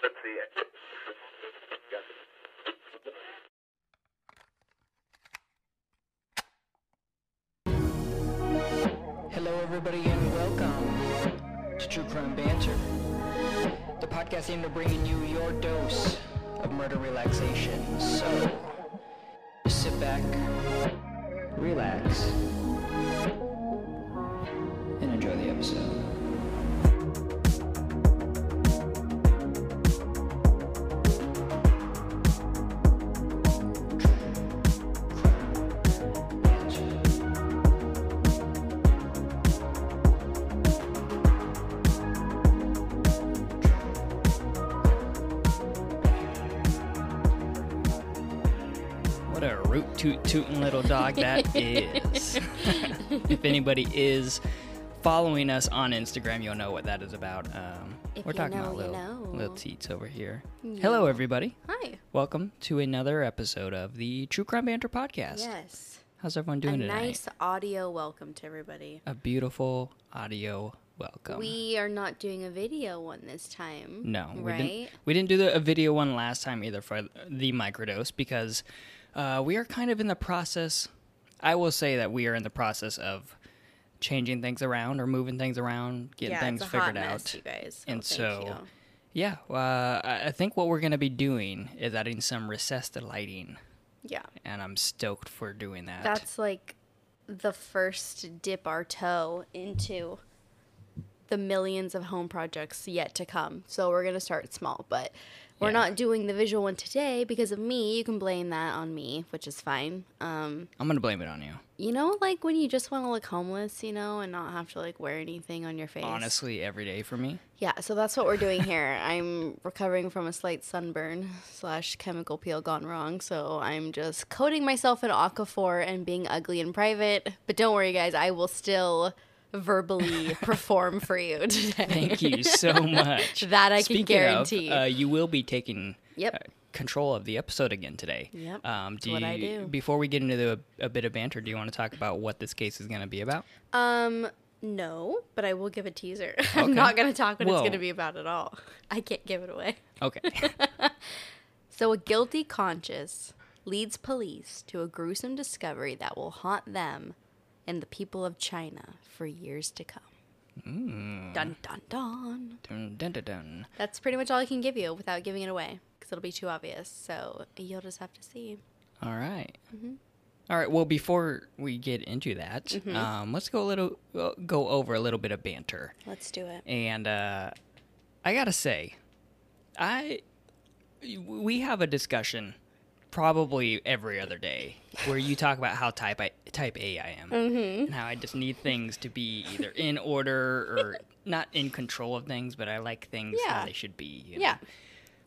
Let's see it. Hello, everybody, and welcome to True Crime Banter, the podcast aimed at bringing you your dose of murder relaxation. So, just sit back, relax, little dog that is. if anybody is following us on Instagram, you'll know what that is about. Um, we're you talking know, about you little, know. little teats over here. Hello, everybody. Hi. Welcome to another episode of the True Crime Banter podcast. Yes. How's everyone A doing tonight? nice audio welcome to everybody. A beautiful audio welcome. We are not doing a video one this time. No, we right? didn't. We didn't do the, a video one last time either for the microdose because uh, we are kind of in the process. I will say that we are in the process of changing things around or moving things around, getting yeah, things figured mess, out. you guys. And thank so-. Yeah, uh, I I think what we're gonna be doing is adding some recessed lighting, yeah, and I'm stoked for doing that. that's like the first dip our toe into the millions of home projects yet to come. So we're gonna start small, but we're Yeah. not doing the visual one today because of me. You can blame that on me, which is fine. Um, I'm gonna blame it on you. you know, like when you just want to look homeless, you know, and not have to like wear anything on your face. Honestly, every day for me. Yeah, so that's what we're doing here. I'm recovering from a slight sunburn slash chemical peel gone wrong, so I'm just coating myself in Aquaphor and being ugly in private. But don't worry, guys, I will still verbally perform for you today. Thank you so much. That I can guarantee. Of, uh, you will be taking Yep. uh, control of the episode again today. Yep, Um, do what I do. Before we get into the, a bit of banter, do you want to talk about what this case is going to be about? Um, no, but I will give a teaser. I'm not going to talk what it's going to be about at all. I can't give it away. Okay. So, a guilty conscience leads police to a gruesome discovery that will haunt them and the people of China for years to come. Mm. Dun dun dun. dun, dun, dun, dun. That's pretty much all I can give you without giving it away because it'll be too obvious. So, you'll just have to see. All right. Mm-hmm. All right. Well, before we get into that, Mm-hmm. um, let's go a little go over a little bit of banter. Let's do it. And uh, I gotta say, I we have a discussion probably every other day where you talk about how type I, type A I am Mm-hmm. and how I just need things to be either in order or not in control of things, but I like things how they should be. you know? Yeah.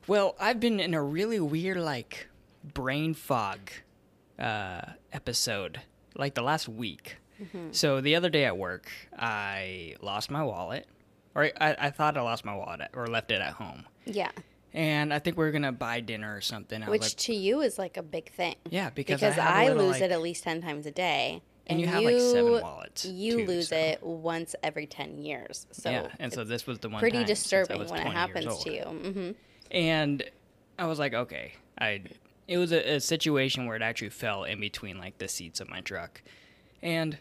Well, I've been in a really weird like brain fog uh, episode like the last week. So the other day at work, I lost my wallet, or I, I thought I lost my wallet or left it at home. Yeah. And I think we are gonna buy dinner or something. I Which like, to you is like a big thing. yeah, because, Because I, I, little, lose like- it at least 10 times a day. And you have, like, seven wallets, You too, lose so- it once every 10 years. So yeah, and so this was the one pretty time since I disturbing when it happens to you. hmm and I was like, okay, I. It was a, a situation where it actually fell in between like the seats of my truck, and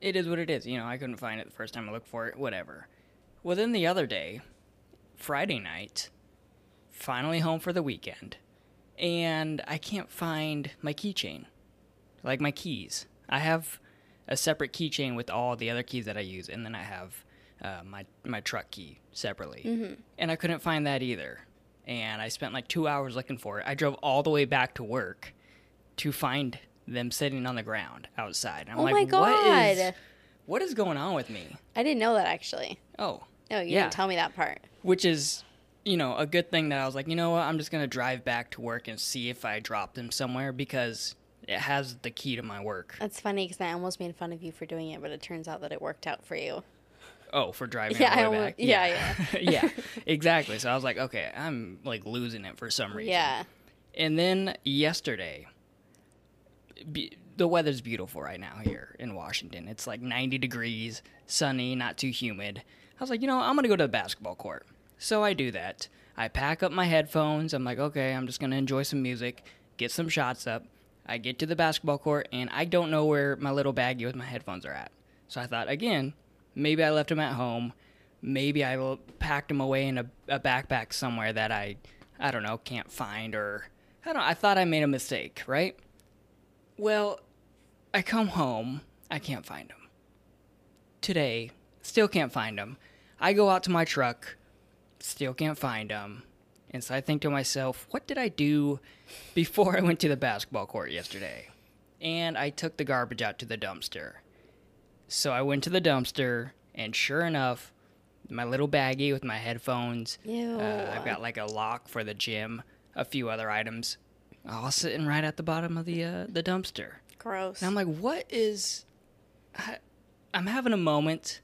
it is what it is. You know, I couldn't find it the first time I looked for it. Whatever. Well, then the other day, Friday night, finally home for the weekend, and I can't find my keychain, like my keys. I have a separate keychain with all the other keys that I use, and then I have uh, my my truck key separately, and I couldn't find that either. And I spent like two hours looking for it. I drove all the way back to work to find them sitting on the ground outside. I'm Oh like, my what is God. what is going on with me? I didn't know that actually. Oh, No, you Yeah. didn't tell me that part. which is you know a good thing that I was like, you know what, I'm just gonna drive back to work and see if I dropped them somewhere because it has the key to my work. That's funny because I almost made fun of you for doing it, but it turns out that it worked out for you. Oh, for driving Yeah, all the I way almo- back. yeah, yeah, exactly. So I was like, okay, I'm like losing it for some reason. Yeah. And then yesterday, be, the weather's beautiful right now here in Washington. It's like 90 degrees, sunny, not too humid. I was like, you know, I'm gonna go to the basketball court. So I do that. I pack up my headphones. I'm like, okay, I'm just gonna enjoy some music, get some shots up. I get to the basketball court, and I don't know where my little baggie with my headphones are at. So I thought, again, maybe I left them at home. Maybe I packed them away in a, a backpack somewhere that I, I don't know, can't find, or I don't. I thought I made a mistake, right? Well, I come home, I can't find them. Today, still can't find them. I go out to my truck, still can't find them. And so I think to myself, what did I do before I went to the basketball court yesterday? And I took the garbage out to the dumpster. So I went to the dumpster, and sure enough, my little baggie with my headphones. Uh, I've got like a lock for the gym, a few other items, all sitting right at the bottom of the uh, the dumpster. Gross. And I'm like, what is? I, I'm having a moment,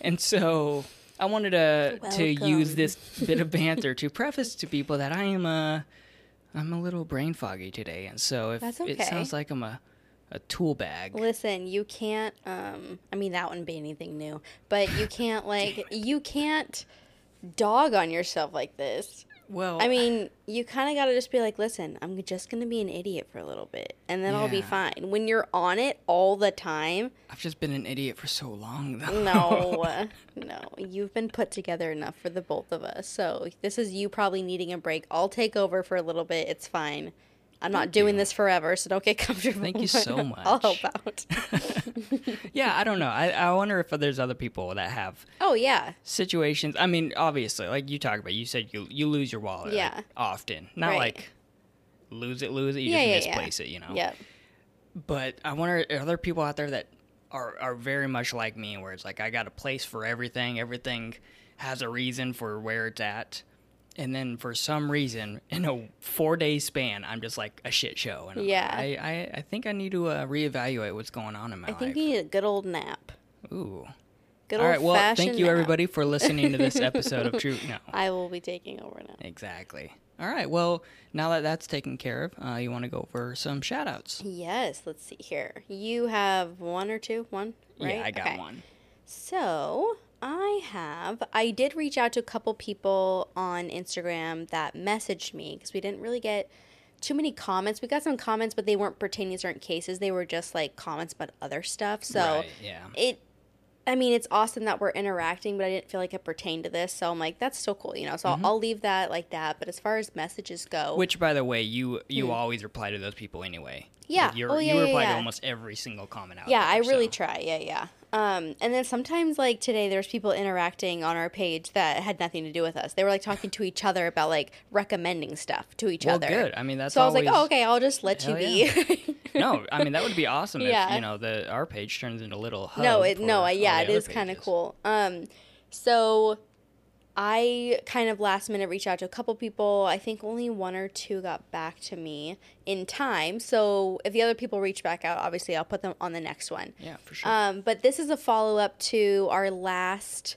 and so I wanted to to use this bit of banter to preface to people that I am a I'm a little brain foggy today, and so if That's it sounds like I'm a a tool bag, Listen, you can't. Um, I mean, that wouldn't be anything new, but you can't like you can't dog on yourself like this. Well, I mean, you kind of got to just be like, listen, I'm just gonna be an idiot for a little bit, and then I'll be fine. When you're on it all the time, I've just been an idiot for so long, though. no, no, you've been put together enough for the both of us. So this is you probably needing a break. I'll take over for a little bit. It's fine. I'm not Thank doing you. this forever, so don't get comfortable. Thank you so much. I'll help out. yeah, I don't know. I, I wonder if there's other people that have oh yeah, situations. I mean, obviously, like you talk about, you said you you lose your wallet like, Yeah. often, not Right. like lose it, lose it. You Yeah, yeah, just yeah. misplace it, you know. yep. But I wonder are there people out there that are are very much like me, where it's like I got a place for everything. Everything has a reason for where it's at. And then for some reason, in a four day span, I'm just like a shit show. And I'm- Yeah. I, I, I think I need to uh, reevaluate what's going on in my life I think life. you need a good old nap. Ooh. Good All right. Well, thank you nap. everybody for listening to this episode of True. No. I will be taking over now. Exactly. All right. Well, now that that's taken care of, uh, you want to go for some shout outs? Yes, let's see here. You have one or two? One? Right? Yeah, I got Okay. one. So I have, I did reach out to a couple people on Instagram that messaged me because we didn't really get too many comments. We got some comments, but they weren't pertaining to certain cases. They were just like comments about other stuff. So right, yeah. it, I mean, it's awesome that we're interacting, but I didn't feel like it pertained to this. So I'm like, that's still cool, you know? So I'll, I'll leave that like that. But as far as messages go, Mm-hmm. Which, by the way, you you always reply to those people anyway. Yeah. Like, you're, Oh, yeah, you yeah, reply to almost every single comment out there. Yeah, I really so- try. Yeah, yeah. Um, and then sometimes, like today, there's people interacting on our page that had nothing to do with us. They were like talking to each other about like recommending stuff to each Well, other. good. I mean, that's so I was like, oh, okay, I'll just let you Hell be. no, I mean that would be awesome if Yeah. you know the our page turns into a little hub. no, it no, yeah, it is kind of cool. Um, so I kind of last minute reached out to a couple people. I think only one or two got back to me in time. So if the other people reach back out, obviously I'll put them on the next one. Yeah, for sure. Um, but this is a follow up to our last,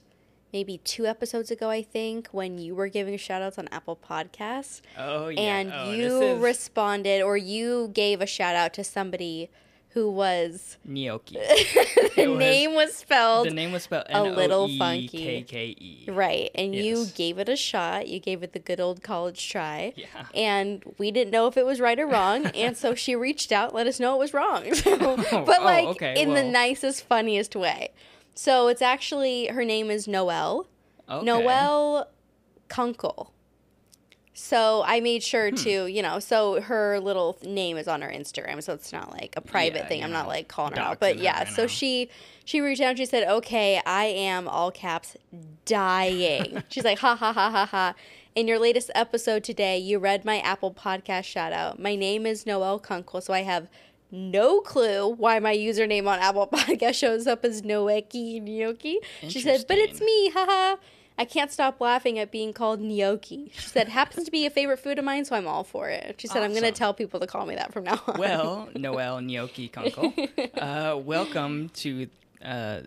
maybe two episodes ago, I think, when you were giving shout outs on Apple Podcasts. oh yeah, And oh, you is responded or you gave a shout out to somebody who was, gnocchi. the was- name was spelled the name was spelled a little N-O-E-K-K-E. right. And you gave it a shot. You gave it the good old college try. Yeah. And we didn't know if it was right or wrong. and so she reached out, let us know it was wrong. So- oh, but oh, like okay, in the nicest, funniest way. So it's actually, her name is Noelle. Okay. Noelle Kunkel. So I made sure Hmm. to, you know, so her little name is on her Instagram, so it's not like a private Yeah, thing. I'm not like calling her out, but yeah. you So know. she she reached out. and She said, "Okay, I am all caps dying." She's like, "Ha ha ha ha ha." In your latest episode today, you read my Apple Podcast shout out. My name is Noelle Kunkel, so I have no clue why my username on Apple Podcast shows up as Noeki Gnocchi. She said, "But it's me, haha." I can't stop laughing at being called gnocchi. She said, happens to be a favorite food of mine, so I'm all for it. She said, I'm going to tell people to call me that from now on. Well, Noelle Gnocchi Kunkel, uh, welcome to uh,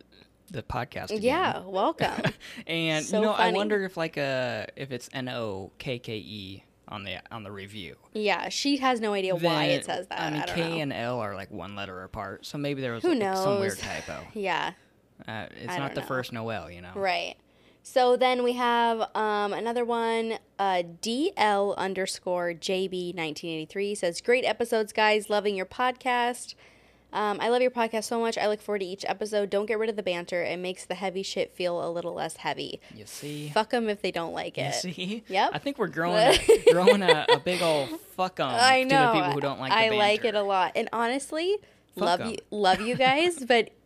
the podcast. Again. yeah, welcome. and So you know, I wonder if like uh if it's N O K K E on the on the review. yeah, she has no idea why it says that. I mean, K know. and L are like one letter apart, so maybe there was Who like, some weird typo. Yeah, Uh, it's I not the know. first Noel, you know. right. So then we have um, another one, uh, DL underscore JB1983 says, Great episodes, guys. Loving your podcast. Um, I love your podcast so much. I look forward to each episode. Don't get rid of the banter. It makes the heavy shit feel a little less heavy. You see? Fuck them if they don't like You it. see? Yep. I think we're growing a, growing a, a big old fuck on I know. to the people who don't like the I like it a lot. And honestly, love 'em. you, love you guys. but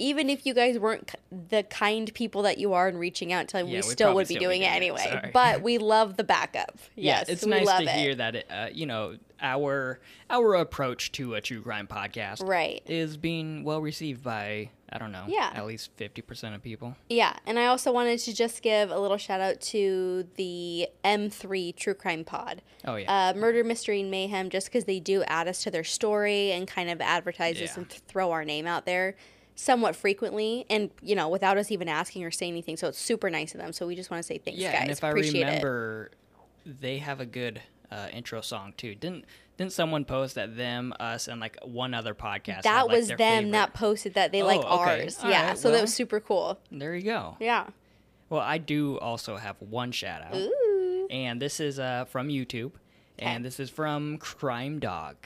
even if you guys weren't the kind people that you are and reaching out to them, Yeah, we still would be still doing it doing it. anyway. Sorry. But we love the backup. Yeah, Yes, it's we nice love to it. hear that it, uh, you know our our approach to a true crime podcast Right. is being well received by I don't know Yeah. at least fifty percent of people. Yeah, and I also wanted to just give a little shout out to the M3 True Crime Pod. Oh yeah, Uh, Murder, Mystery, and Mayhem, just because they do add us to their story and kind of advertise us and th- throw our name out there somewhat frequently and, you know, without us even asking or saying anything. So it's super nice of them. So we just want to say thanks, yeah. guys. and if I Appreciate remember, they have a good uh, intro song too. Didn't didn't someone post that them, us, and like one other podcast? it. had, That like, was them favorite? that posted that they Oh, like okay. ours. All yeah, right, so that was super cool. There you go. Yeah. Well, I do also have one shout out, Ooh. and this is uh, from YouTube, and this is from Crime Dog.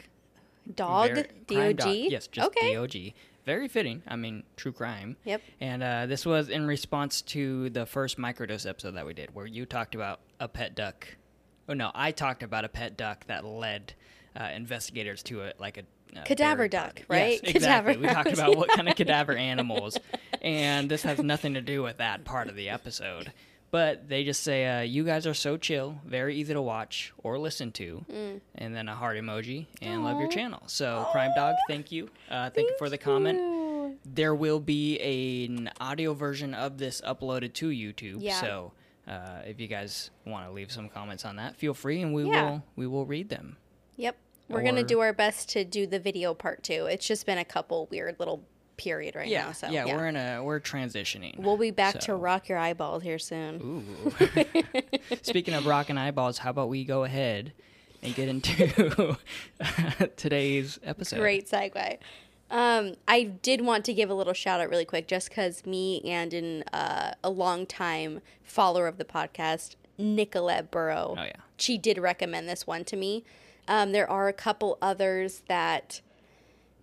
Dog? Very- D O Crime Dog. Yes, just Okay. D O G. Very fitting. I mean, true crime. Yep. And uh, this was in response to the first microdose episode that we did, where you talked about a pet duck. Oh no, I talked about a pet duck that led uh, investigators to a like a Cadaver duck, body. right? Yes, exactly. Cadaver we talked about what kind of cadaver animals, and this has nothing to do with that part of the episode. But they just say, uh, "You guys are so chill, very easy to watch or listen to," Mm. and then a heart emoji and love your channel. So, Crime Dog, thank you, uh, thank, you for the comment. Ooh. There will be a, an audio version of this uploaded to YouTube. Yeah. So, uh, if you guys want to leave some comments on that, feel free, and we Yeah. will we will read them. Yep. We're going to do our best to do the video part too. It's just been a couple weird little period right Yeah, now. So yeah, we're in a we're transitioning. We'll be back to rock your eyeballs here soon. Ooh. Speaking of rocking eyeballs, how about we go ahead and get into today's episode? Great segue. Um, I did want to give a little shout out really quick, just because me and an, uh, a long time follower of the podcast, Nicolette Burrow, Oh yeah. she did recommend this one to me. Um, there are a couple others that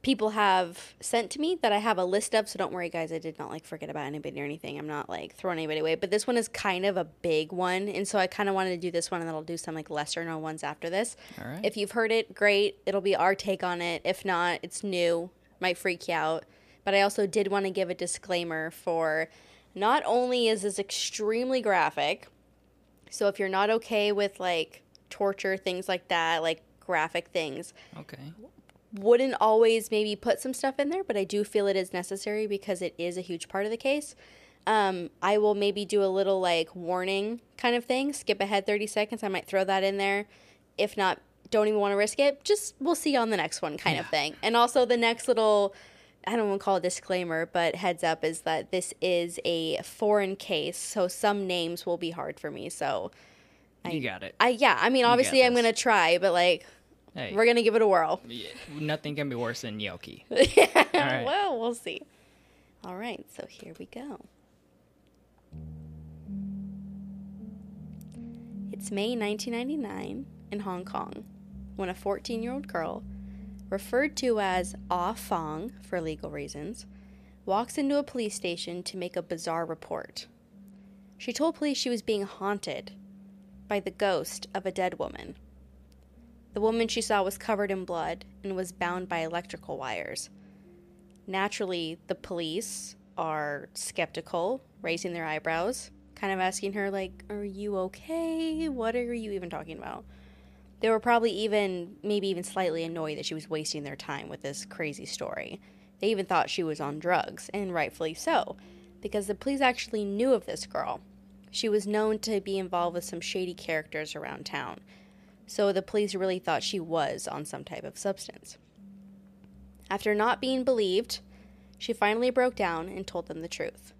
people have sent to me that I have a list of. So don't worry, guys. I did not like forget about anybody or anything. I'm not like throwing anybody away. But this one is kind of a big one, and so I kind of wanted to do this one, and then I'll do some like lesser known ones after this. All right. If you've heard it, great. It'll be our take on it. If not, it's new. Might freak you out. But I also did want to give a disclaimer for not only is this extremely graphic, so if you're not okay with like torture, things like that, like graphic things, Okay. Wouldn't always maybe put some stuff in there, but I do feel it is necessary because it is a huge part of the case. Um, I will maybe do a little like warning kind of thing, skip ahead 30 seconds. I might throw that in there. If not, don't even want to risk it. Just we'll see you on the next one kind of thing. And also the next little I don't want to call it disclaimer, but heads up is that this is a foreign case, so some names will be hard for me. So you got it. I yeah, I mean obviously I'm gonna try, but like Hey, we're gonna give it a whirl. yeah, nothing can be worse than gnocchi. yeah, right. well, we'll see. All right, so here we go. It's May 1999 in Hong Kong when a 14 year old girl, referred to as Ah Fong for legal reasons, walks into a police station to make a bizarre report. She told police she was being haunted by the ghost of a dead woman. The woman she saw was covered in blood and was bound by electrical wires. Naturally, the police are skeptical, raising their eyebrows, kind of asking her, like, Are you okay? What are you even talking about? They were probably even, maybe even slightly annoyed that she was wasting their time with this crazy story. They even thought she was on drugs, and rightfully so, because the police actually knew of this girl. She was known to be involved with some shady characters around town, so the police really thought she was on some type of substance. After not being believed, she finally broke down and told them the truth.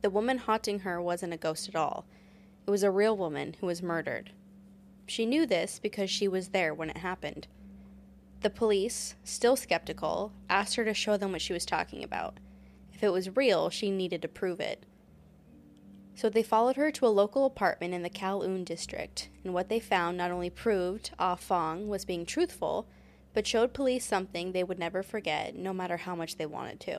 The woman haunting her wasn't a ghost at all. It was a real woman who was murdered. She knew this because she was there when it happened. The police, still skeptical, asked her to show them what she was talking about. If it was real, she needed to prove it. So they followed her to a local apartment in the Kowloon district, and what they found not only proved Ah Fong was being truthful, but showed police something they would never forget, no matter how much they wanted to.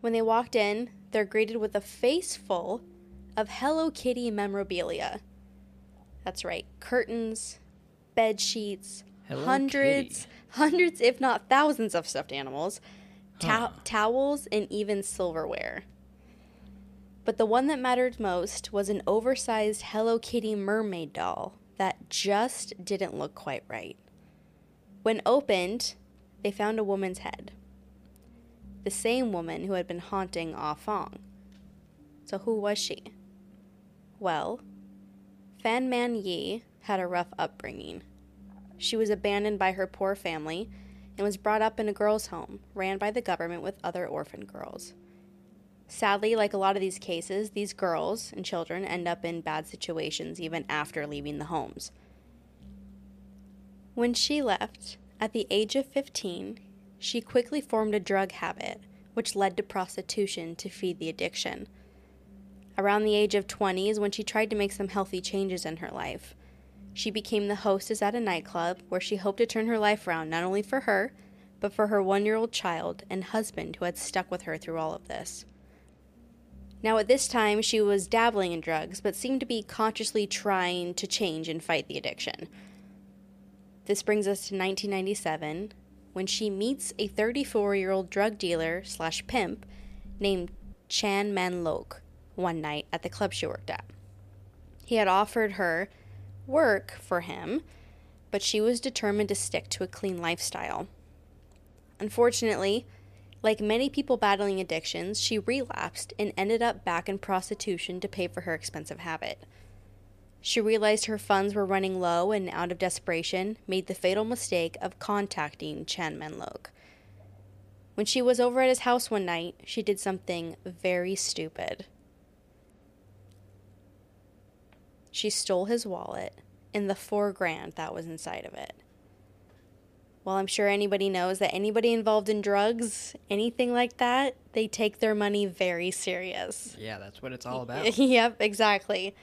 When they walked in, they're greeted with a face full of Hello Kitty memorabilia. That's right, curtains, bed sheets, Hello hundreds, Kitty. hundreds, if not thousands, of stuffed animals, Huh. towels, and even silverware. But the one that mattered most was an oversized Hello Kitty mermaid doll that just didn't look quite right. When opened, they found a woman's head. The same woman who had been haunting Ah Fong. So who was she? Well, Fan Man Yi had a rough upbringing. She was abandoned by her poor family and was brought up in a girls' home ran by the government with other orphan girls. Sadly, like a lot of these cases, these girls and children end up in bad situations even after leaving the homes. When she left, at the age of 15, she quickly formed a drug habit, which led to prostitution to feed the addiction. Around the age of 20 is when she tried to make some healthy changes in her life. She became the hostess at a nightclub where she hoped to turn her life around not only for her, but for her one year old child and husband who had stuck with her through all of this. Now, at this time, she was dabbling in drugs, but seemed to be consciously trying to change and fight the addiction. This brings us to 1997, when she meets a 34 year old drug dealer slash pimp named Chan Man Lok one night at the club she worked at. He had offered her work for him, but she was determined to stick to a clean lifestyle. Unfortunately, like many people battling addictions, she relapsed and ended up back in prostitution to pay for her expensive habit. She realized her funds were running low and, out of desperation, made the fatal mistake of contacting Chan Menlok. When she was over at his house one night, she did something very stupid. She stole his wallet and the four grand that was inside of it. Well, I'm sure anybody knows that anybody involved in drugs, anything like that, they take their money very serious. Yeah, that's what it's all about. yep, exactly.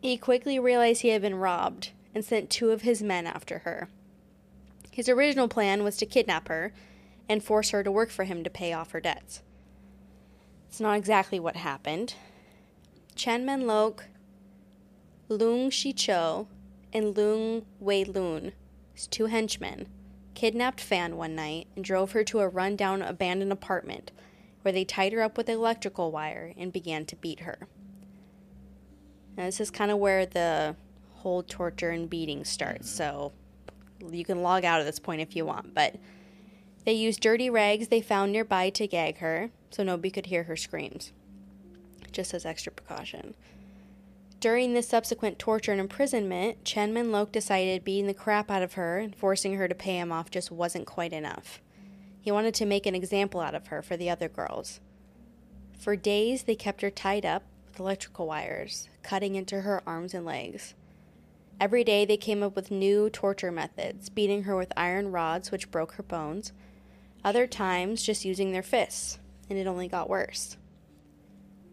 He quickly realized he had been robbed and sent two of his men after her. His original plan was to kidnap her and force her to work for him to pay off her debts. It's not exactly what happened. Chen Men Lok, Lung Shicho, and Lung Wei Lun, two henchmen, kidnapped Fan one night and drove her to a rundown abandoned apartment where they tied her up with electrical wire and began to beat her. Now, this is kind of where the whole torture and beating starts, so you can log out at this point if you want. But they used dirty rags they found nearby to gag her so nobody could hear her screams, just as extra precaution. During this subsequent torture and imprisonment, Chen Min Lok decided beating the crap out of her and forcing her to pay him off just wasn't quite enough. He wanted to make an example out of her for the other girls. For days, they kept her tied up with electrical wires, cutting into her arms and legs. Every day, they came up with new torture methods, beating her with iron rods, which broke her bones. Other times, just using their fists, and it only got worse.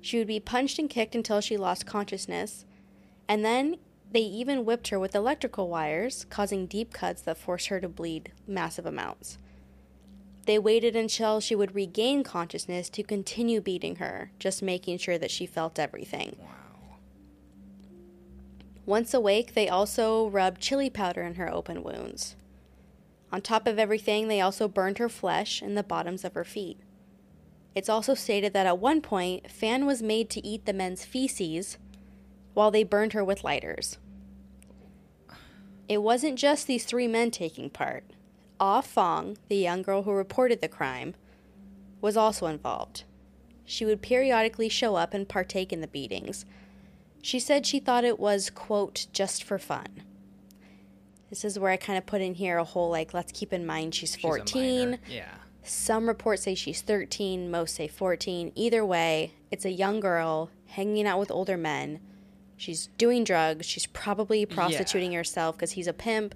She would be punched and kicked until she lost consciousness, and then they even whipped her with electrical wires, causing deep cuts that forced her to bleed massive amounts. They waited until she would regain consciousness to continue beating her, just making sure that she felt everything. Wow. Once awake, they also rubbed chili powder in her open wounds. On top of everything, they also burned her flesh and the bottoms of her feet. It's also stated that at one point, Fan was made to eat the men's feces while they burned her with lighters. It wasn't just these three men taking part. Ah Fong, the young girl who reported the crime, was also involved. She would periodically show up and partake in the beatings. She said she thought it was, quote, just for fun. This is where I kind of put in here a whole, like, let's keep in mind she's She's 14. minor. Yeah. Some reports say she's 13, most say 14. Either way, it's a young girl hanging out with older men. She's doing drugs. She's probably prostituting herself because he's a pimp.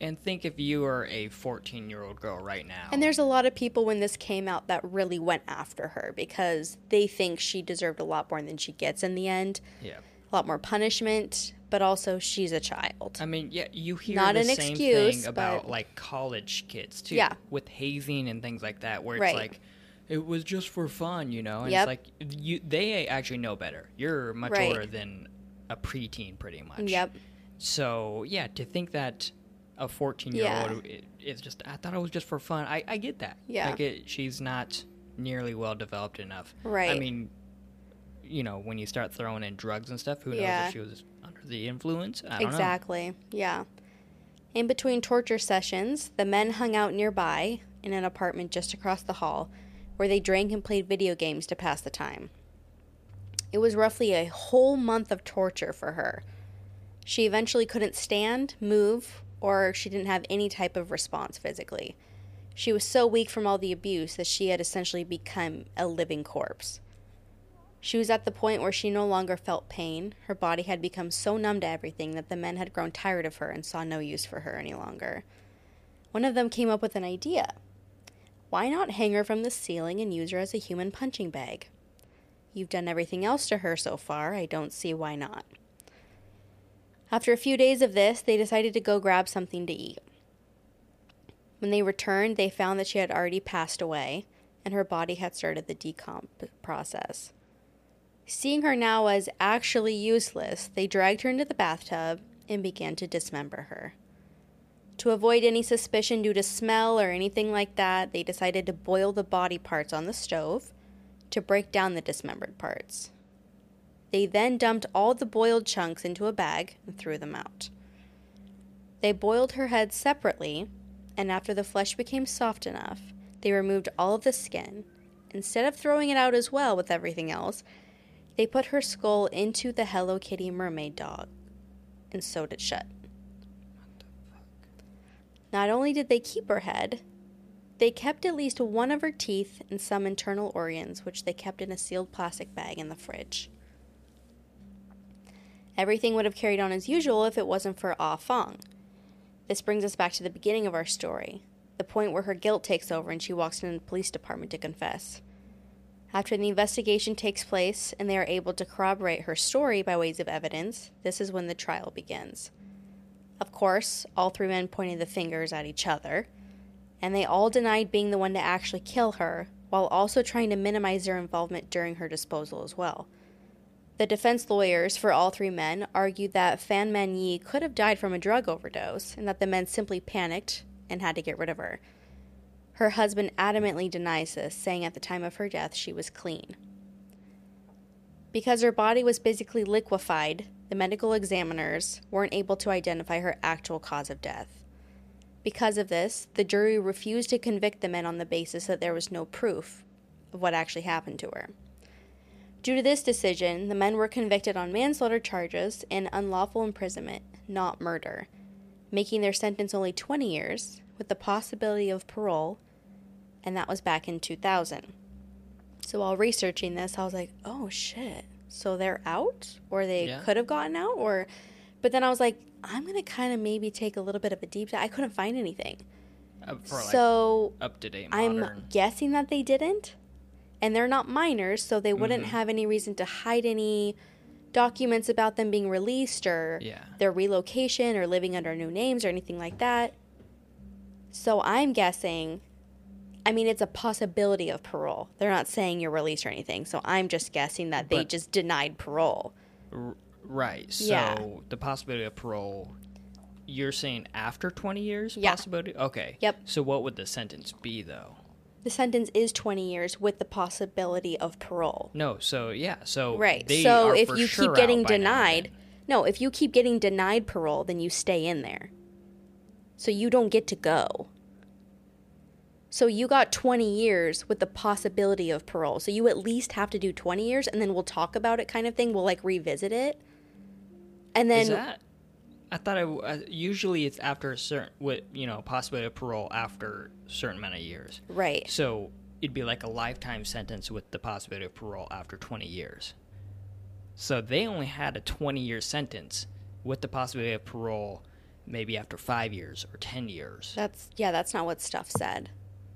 And think if you are a 14 year old girl right now. And there's a lot of people when this came out that really went after her because they think she deserved a lot more than she gets in the end. yeah. A lot more punishment, but also she's a child. I mean, yeah, you hear Not the an same excuse, thing about but- like college kids too. Yeah. With hazing and things like that, where it's Right. like, it was just for fun, you know. And Yep. it's like you, they actually know better. You're much Right. older than a preteen, pretty much. Yep. So yeah, to think that a 14 year old is just, I thought it was just for fun. I, I get that. Yeah. Like it, she's not nearly well developed enough. Right. I mean, you know, when you start throwing in drugs and stuff, who knows if she was the influence? Don't know. Exactly. Yeah. In between torture sessions, the men hung out nearby in an apartment just across the hall where they drank and played video games to pass the time. It was roughly a whole month of torture for her. She eventually couldn't stand, move, or she didn't have any type of response physically. She was so weak from all the abuse that she had essentially become a living corpse. She was at the point where she no longer felt pain. Her body had become so numb to everything that the men had grown tired of her and saw no use for her any longer. One of them came up with an idea. Why not hang her from the ceiling and use her as a human punching bag? You've done everything else to her so far. I don't see why not. After a few days of this, they decided to go grab something to eat. When they returned, they found that she had already passed away and her body had started the decomp process. Seeing her now as actually useless, they dragged her into the bathtub and began to dismember her. To avoid any suspicion due to smell or anything like that, they decided to boil the body parts on the stove to break down the dismembered parts. They then dumped all the boiled chunks into a bag and threw them out. They boiled her head separately, and after the flesh became soft enough, they removed all of the skin. Instead of throwing it out as well with everything else, they put her skull into the Hello Kitty mermaid dog and sewed it shut. Not only did they keep her head, they kept at least one of her teeth and some internal organs, which they kept in a sealed plastic bag in the fridge. Everything would have carried on as usual if it wasn't for Ah Fong. This brings us back to the beginning of our story, the point where her guilt takes over and she walks into the police department to confess. After the investigation takes place and they are able to corroborate her story by ways of evidence, this is when the trial begins. Of course, all three men pointed the fingers at each other, and they all denied being the one to actually kill her, while also trying to minimize their involvement during her disposal as well. The defense lawyers for all three men argued that Fan Man Yi could have died from a drug overdose and that the men simply panicked and had to get rid of her. Her husband adamantly denies this, saying at the time of her death she was clean. Because her body was basically liquefied, the medical examiners weren't able to identify her actual cause of death. Because of this, the jury refused to convict the men on the basis that there was no proof of what actually happened to her. Due to this decision, the men were convicted on manslaughter charges and unlawful imprisonment, not murder, making their sentence only 20 years with the possibility of parole, and that was back in 2000. So while researching this, I was like, oh shit. So they're out? Or they Yeah. could have gotten out? Or. But then I was like, I'm going to kind of maybe take a little bit of a deep dive. I couldn't find anything. Uh, for like so up to date I'm guessing that they didn't. And they're not minors, so they wouldn't Mhm. have any reason to hide any documents about them being released or Yeah. their relocation or living under new names or anything like that. So I'm guessing, I mean, it's a possibility of parole. They're not saying you're released or anything. So I'm just guessing that they But- just denied parole. R- right. So Yeah. the possibility of parole. You're saying after 20 years Yeah. possibility? Okay. Yep. So what would the sentence be though? The sentence is 20 years with the possibility of parole. No, so yeah, so Right. So if you sure keep getting denied, no, if you keep getting denied parole, then you stay in there. So you don't get to go. So you got 20 years with the possibility of parole. So you at least have to do 20 years and then we'll talk about it kind of thing. We'll like revisit it. And then Is that? I thought w- uh, usually it's after a certain, with you know, possibility of parole after a certain amount of years. right. So it'd be like a lifetime sentence with the possibility of parole after 20 years. So they only had a 20 year sentence with the possibility of parole maybe after five years or 10 years. That's yeah, that's not what stuff said.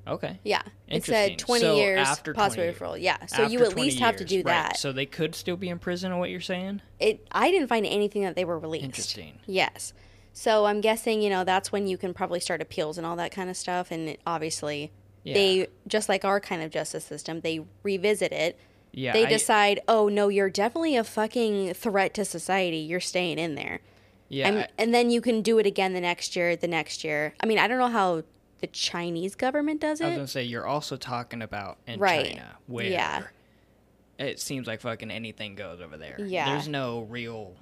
Okay. Yeah, it said 20 So years after 20 possible years. referral. Yeah, so you at 20 least have to do right. that. So they could still be in prison, or what you're saying? it I didn't find anything that they were released. Interesting. Yes. So I'm guessing, you know, that's when you can probably start appeals and all that kind of stuff and it, obviously Yeah. they just like our kind of justice system, they revisit it. Yeah. they I- decide, "Oh, no, you're definitely a fucking threat to society. You're staying in there." Yeah. and, I- and then you can do it again the next year, the next year. I mean, I don't know how the Chinese government does it. I was gonna say you're also talking about in Right. China, where Yeah. it seems like fucking anything goes over there. Yeah. there's no real,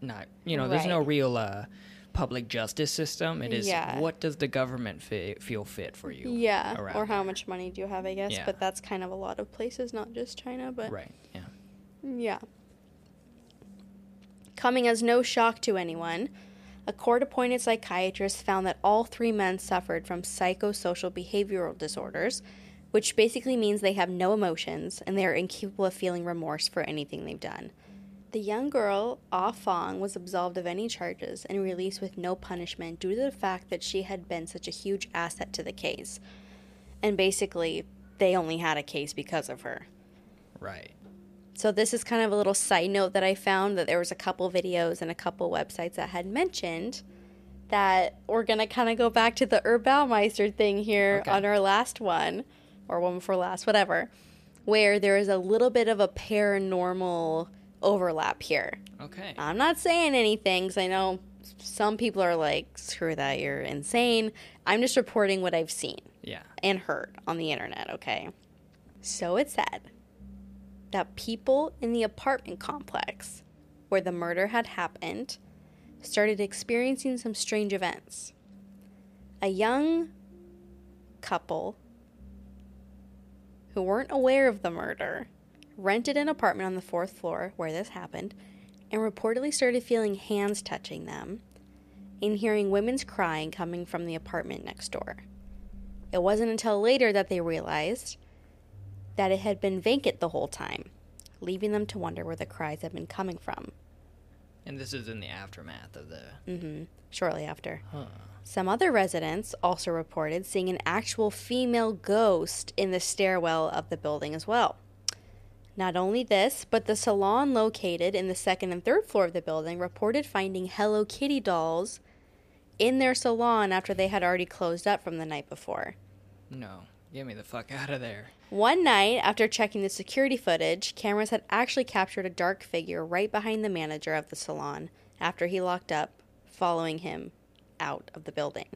not you know, there's no real uh, public justice system. It is Yeah. what does the government fi- feel fit for you? Yeah, or how there. much money do you have, I guess. Yeah. But that's kind of a lot of places, not just China, but Right. Yeah. Yeah. Coming as no shock to anyone, a court appointed psychiatrist found that all three men suffered from psychosocial behavioral disorders, which basically means they have no emotions and they are incapable of feeling remorse for anything they've done. The young girl, Ah Fong, was absolved of any charges and released with no punishment due to the fact that she had been such a huge asset to the case. And basically, they only had a case because of her. Right. So this is kind of a little side note that I found that there was a couple videos and a couple websites that had mentioned that we're gonna kind of go back to the Herb Baumeister thing here Okay. on our last one or one before last, whatever, where there is a little bit of a paranormal overlap here. Okay. I'm not saying anything because I know some people are like, "Screw that, you're insane." I'm just reporting what I've seen yeah. and heard on the internet, okay? So it said that people in the apartment complex where the murder had happened started experiencing some strange events. A young couple who weren't aware of the murder rented an apartment on the fourth floor where this happened and reportedly started feeling hands touching them and hearing women's crying coming from the apartment next door. It wasn't until later that they realized that it had been vacant the whole time, leaving them to wonder where the cries had been coming from. And this is in the aftermath of the. hmm Shortly after. Huh. Some other residents also reported seeing an actual female ghost in the stairwell of the building as well. Not only this, but the salon located in the second and third floor of the building reported finding Hello Kitty dolls in their salon after they had already closed up from the night before. No. Get me the fuck out of there. One night, after checking the security footage, cameras had actually captured a dark figure right behind the manager of the salon after he locked up, following him out of the building.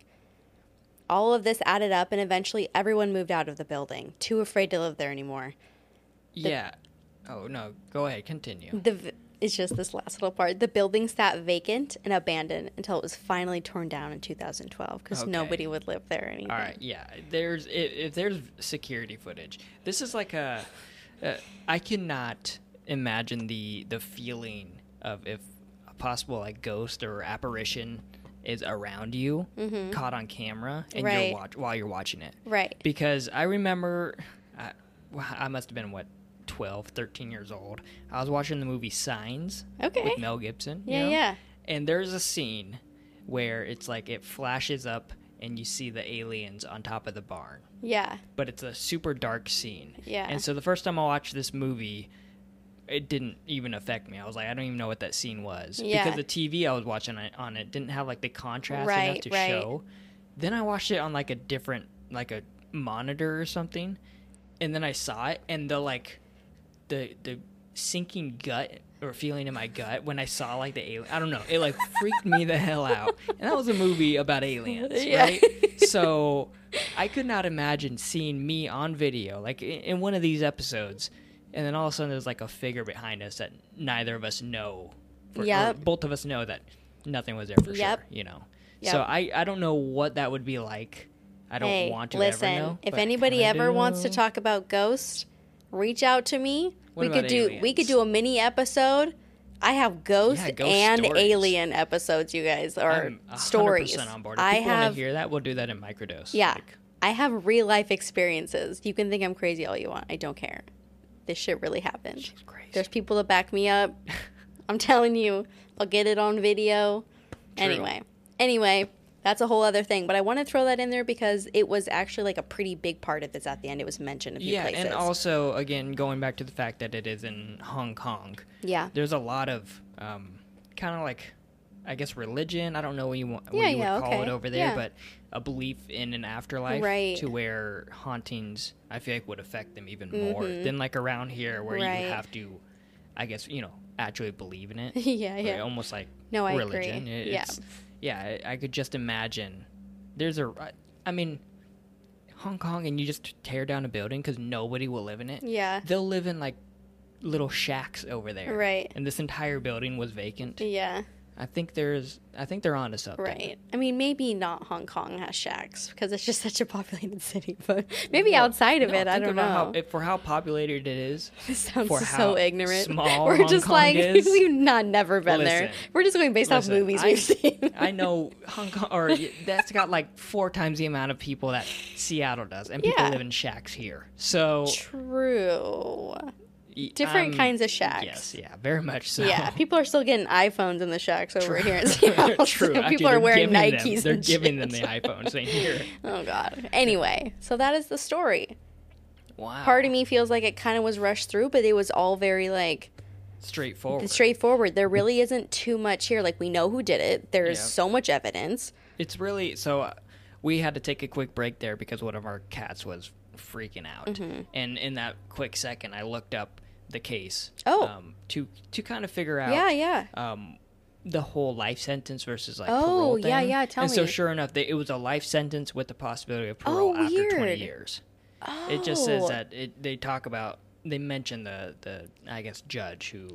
All of this added up, and eventually everyone moved out of the building, too afraid to live there anymore. yeah. Oh no. Go ahead. Continue. The it's just this last little part. The building sat vacant and abandoned until it was finally torn down in 2012 because Okay. nobody would live there or anything. All right, yeah. There's if, if there's security footage. This is like a. Uh, I cannot imagine the the feeling of if a possible like ghost or apparition is around you, caught on camera, and Mm-hmm. Right. you're watch while you're watching it. Right. Because I remember, I, I must have been what. 12 13 years old i was watching the movie signs Okay. with mel gibson you Yeah, know? yeah. and there's a scene where it's like it flashes up and you see the aliens on top of the barn Yeah. but it's a super dark scene Yeah. and so the first time i watched this movie it didn't even affect me i was like i don't even know what that scene was Yeah. because the tv i was watching it on it didn't have like the contrast Right, enough to right. show then i watched it on like a different like a monitor or something and then i saw it and the like the the sinking gut or feeling in my gut when I saw like the alien. I don't know. It like freaked me the hell out. And that was a movie about aliens, Yeah. right? So I could not imagine seeing me on video, like in, one of these episodes, and then all of a sudden there's like a figure behind us that neither of us know. For, Yep. both of us know that nothing was there for Yep. sure. You know. Yep. So I I don't know what that would be like. I don't hey, want to listen, ever know. if anybody ever wants to talk about ghosts, reach out to me. What we could do we could do a mini episode. I have ghost, Yeah, ghost and stories. alien episodes, you guys, or I'm 100% stories. on board. If I people have want to hear that, we'll do that in microdose. yeah, Like, I have real life experiences. You can think I'm crazy all you want. I don't care. This shit really happened. she's crazy. There's people to back me up. I'm telling you, I'll get it on video. Anyway, Anyway, that's a whole other thing. But I want to throw that in there because it was actually like a pretty big part of this at the end. It was mentioned a few Yeah, places. and also again going back to the fact that it is in Hong Kong. yeah. There's a lot of um, kind of like, I guess religion. I don't know what you want, what Yeah, you yeah, would call it over there, Yeah. but a belief in an afterlife, Right. To where hauntings, I feel like would affect them even more than like around here, where Mm-hmm. Right. you have to, I guess you know, actually believe in it. yeah, yeah. almost like No, I agree. religion. It- Yeah. Yeah. I, I could just imagine. There's a, I mean, Hong Kong, and you just tear down a building because nobody will live in it. Yeah. They'll live in like little shacks over there, Right. And this entire building was vacant. Yeah. I think there's, I think they're onto something. Right. I mean, maybe not Hong Kong has shacks because it's just such a populated city, but maybe Well, outside of no, it, I think don't know. How, if- for how populated it is, This sounds for so how ignorant. small We're Hong just Kong like is. we've not never been there. We're just going based Listen, off movies I- we've seen. I know Hong Kong, or that's got like four times the amount of people that Seattle does, and people Yeah. live in shacks here. So True. Different I'm- kinds of shacks. Yes, yeah, very much so. Yeah, people are still getting iPhones in the shacks over here in Seattle. True. so people are wearing Nikes. Them, they're giving shit. them the iPhones. Saying here, Oh God. Anyway, so that is the story. wow. Part of me feels like it kind of was rushed through, but it was all very like straightforward. straightforward. There really isn't too much here. Like we know who did it. There's Yeah. so much evidence. It's really so. Uh, we had to take a quick break there because one of our cats was freaking out, Mm-hmm. and in that quick second, I looked up the case. Oh. Um, to to kind of figure out. Yeah, yeah. Um, the whole life sentence versus like Oh, parole yeah, thing. yeah, tell and so sure enough, they, it was a life sentence with the possibility of parole Oh, after twenty weird. years. It just says Oh. that it, they talk about they mention the the I guess judge who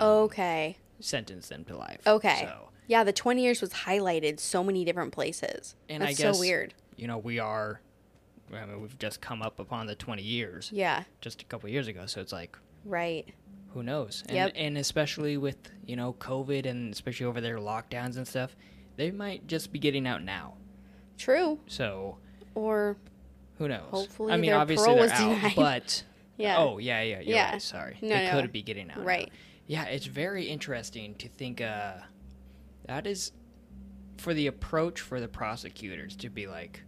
uh, Okay. sentenced them to life. Okay. So Yeah, the 20 years was highlighted so many different places. and That's I guess so weird. You know, we are. I mean, we've just come up upon the twenty years Yeah, just a couple years ago, so it's like right. who knows? And, Yep. and especially with you know COVID and especially over there lockdowns and stuff, they might just be getting out now. True. So Or who knows? Hopefully I mean, their obviously they're out, denied. but yeah. oh yeah, yeah, Yeah. right. Sorry, No, they no. could be getting out. now. Right. Yeah, it's very interesting to think. Uh, that is for the approach for the prosecutors to be like,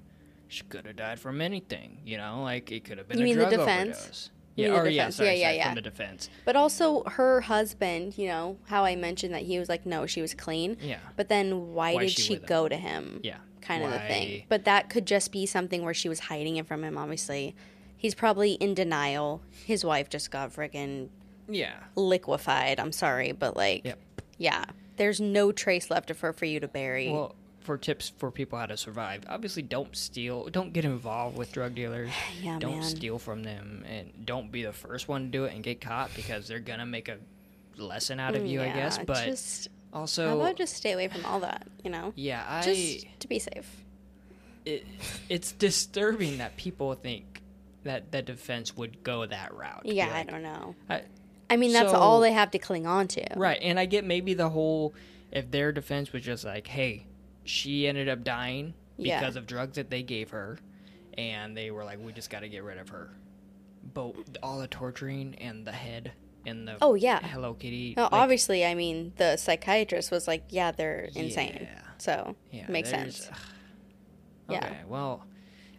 she could have died from anything. You know, like it could have been You a mean the drug defense? overdose. Yeah, or yeah, sorry, Yeah, yeah, sorry, yeah. from the defense. But also her husband, you know, how I mentioned that he was like, no, she was clean. Yeah, But then why, Why did she she with him? go to him? yeah. Kind of the thing. But that could just be something where she was hiding it from him, obviously. He's probably in denial. His wife just got friggin' Yeah, liquefied. I'm sorry, but like, Yep. yeah. There's no trace left of her for you to bury. Well, for tips for people how to survive, obviously don't steal, don't get involved with drug dealers. Yeah, don't man. steal from them, and don't be the first one to do it and get caught because they're gonna make a lesson out of you, I mm, guess. But just, how also, about just stay away from all that, you know? yeah, I Just to be safe. it, it's disturbing that people think that the defense would go that route. Yeah, I don't know. I- I mean, that's So- all they have to cling on to. Right, and I get maybe the whole if their defense was just like, hey, she ended up dying Yeah. because of drugs that they gave her, and they were like, we just got to get rid of her. But all the torturing and the head and the Oh, yeah. Hello Kitty. No, like, obviously, I mean, the psychiatrist was like, yeah, they're insane. Yeah. So, yeah, makes sense. Okay, Yeah. well,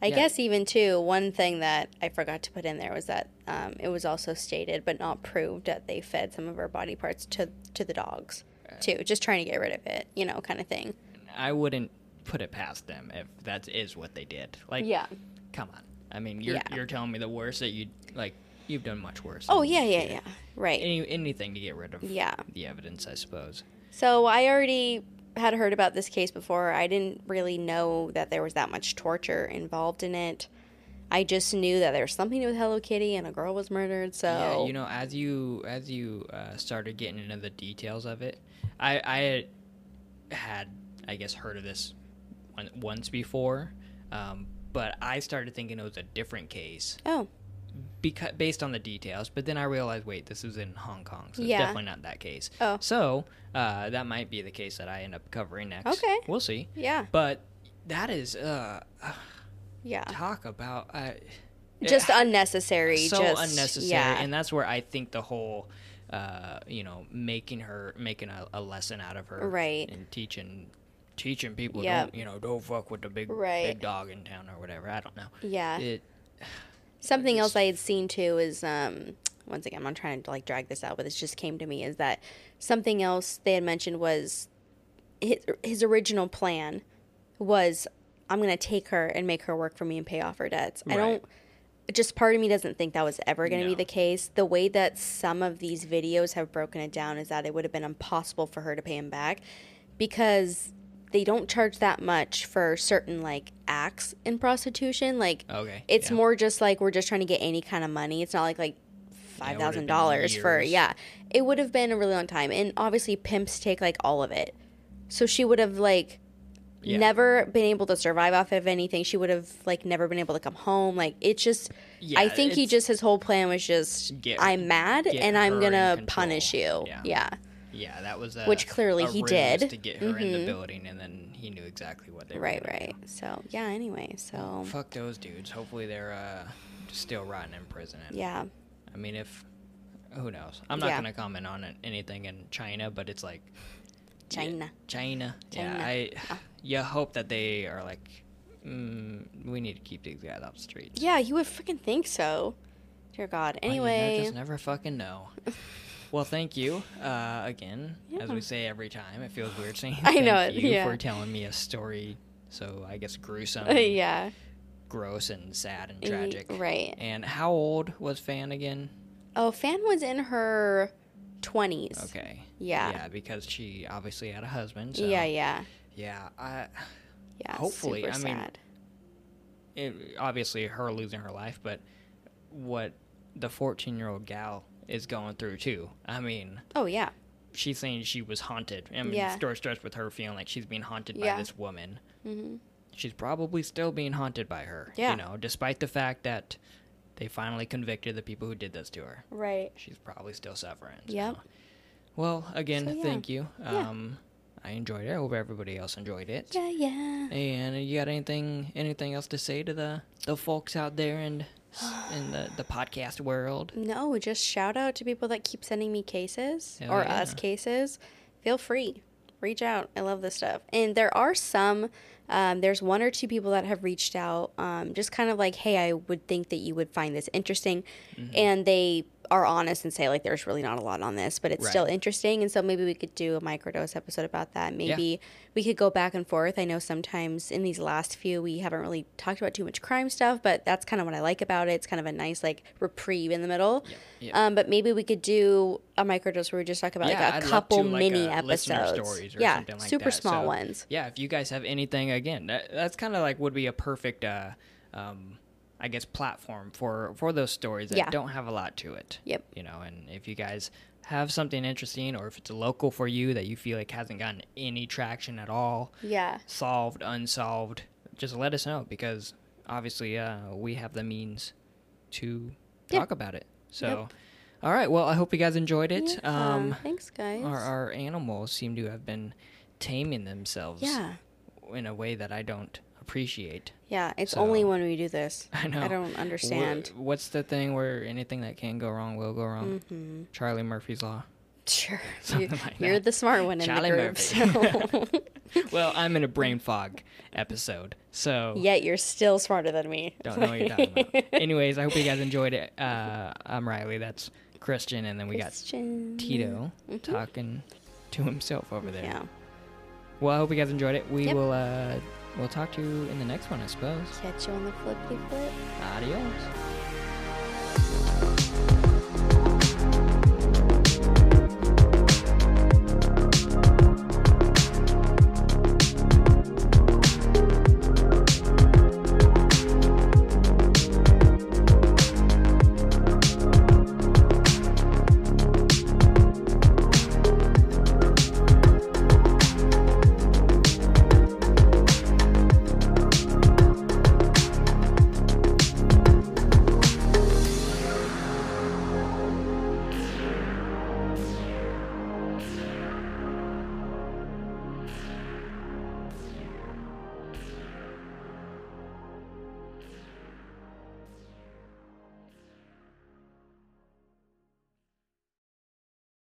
I Yeah. guess even too, one thing that I forgot to put in there was that um, it was also stated, but not proved, that they fed some of her body parts to to the dogs, too, just trying to get rid of it, you know, kind of thing. I wouldn't put it past them if that is what they did. Like, Yeah. come on. I mean, you're Yeah. you're telling me the worst that you like. You've done much worse. Oh yeah, yeah, yeah. Right. Any, anything to get rid of Yeah. the evidence, I suppose. So I already had heard about this case before. I didn't really know that there was that much torture involved in it. I just knew that there was something with Hello Kitty and a girl was murdered. So Yeah, you know, as you as you uh, started getting into the details of it, I I had I guess heard of this one, once before, um, but I started thinking it was a different case oh, because based on the details. But then I realized, wait, this is in Hong Kong, so it's definitely not that case. Oh. so uh, that might be the case that I end up covering next. Okay. we'll see. yeah, But that is uh, yeah. talk about. Uh, Just unnecessary. so just, unnecessary Yeah. and that's where i think the whole uh, you know making her making a, a lesson out of her Right. and teaching teaching people Yep. don't you know don't fuck with the big Right. big dog in town or whatever. I don't know. Yeah. It Something else I had seen too is um once again I'm trying to like drag this out, but this just came to me is that something else they had mentioned was his, his original plan was I'm gonna take her and make her work for me and pay off her debts. I don't just part of me doesn't think that was ever going to be the case. The way that some of these videos have broken it down is that it would have been impossible for her to pay him back because they don't charge that much for certain like acts in prostitution. Like okay. it's yeah. more just like we're just trying to get any kind of money. It's not like like five thousand been dollars for yeah. It would have been a really long time, and obviously pimps take like all of it. So she would have like Yeah. never been able to survive off of anything. She would have like never been able to come home. Like it's just. Yeah, I think he just his whole plan was just Get- I'm mad and I'm gonna punish you. Yeah. Yeah. Yeah, that was a, Which clearly he did. to get her in the building, and then he knew exactly what they were Right, right. So yeah. Anyway, so. Fuck those dudes. Hopefully they're uh, still rotting in prison. And, yeah, I mean, if who knows? I'm not Yeah. gonna comment on it, anything in China, but it's like China. China. China. Yeah, I. Ah. You hope that they are like, mm, we need to keep these guys off the streets. Yeah, you would freaking think so. Dear God. But you ne- Anyway, just never fucking know. well, thank you uh, again, as we say every time. It feels weird saying I thank know it, you yeah. for telling me a story. So I guess gruesome, yeah. gross, and sad and tragic. Right. And how old was Fan again? Oh, Fan was in her 20s. Okay. Yeah. Yeah, because she obviously had a husband. So Yeah, yeah. Yeah. I. Yeah. Hopefully, super I mean, sad. It, obviously, her losing her life, but what the 14 year old gal is going through too. I mean, Oh, yeah. she's saying she was haunted. I mean, Yeah. the story starts with her feeling like she's being haunted by this woman. hmm She's probably still being haunted by her. Yeah. You know, despite the fact that they finally convicted the people who did this to her. Right. She's probably still suffering. so. Yep. Well, again, So, yeah. thank you. Yeah. Um, I enjoyed it. I hope everybody else enjoyed it. Yeah, yeah. And you got anything anything else to say to the the folks out there in in the the podcast world? No, just shout out to people that keep sending me cases Hell or yeah. us cases. Feel free. Reach out. I love this stuff. And there are some, um, there's one or two people that have reached out, um, just kind of like, hey, I would think that you would find this interesting. Mm-hmm. And they are honest and say, like, there's really not a lot on this, but it's Right. still interesting. And so maybe we could do a microdose episode about that. Maybe we could go back and forth. I know sometimes in these last few, we haven't really talked about too much crime stuff, but that's kind of what I like about it. It's kind of a nice, like, reprieve in the middle. Yep. Um, but maybe we could do a microdose where we just talk about Yeah, like I'd a couple to, like, mini uh, episodes. yeah, something like super that. small So, ones. Yeah, if you guys have anything, again, that, that's kind of like would be a perfect, uh, um, I guess, platform for for those stories that Yeah. don't have a lot to it. Yep. You know, and if you guys have something interesting, or if it's a local for you that you feel like hasn't gotten any traction at all, Yeah. solved, unsolved, just let us know because obviously uh, we have the means to Yeah. talk about it. So, all right. Well, I hope you guys enjoyed it. Yeah. Um, Thanks, guys. our, our animals seem to have been taming themselves yeah. in a way that I don't appreciate. Yeah. It's So- only when we do this. I know. I don't understand. Wha- what's the thing where anything that can go wrong will go wrong? hmm Charlie Murphy's Law. Sure. Something You, like you're that. the smart one in Charlie the group. So. Well, I'm in a brain fog episode, so Yet you're still smarter than me. don't know what you're talking about. Anyways, I hope you guys enjoyed it. Uh, I'm Riley. That's Christian, and then we got Christian. Tito Mhm. talking to himself over there. Yeah. Well, I hope you guys enjoyed it. We Yep. will. Uh, we'll talk to you in the next one, I suppose. Catch you on the flippity flip. Adios.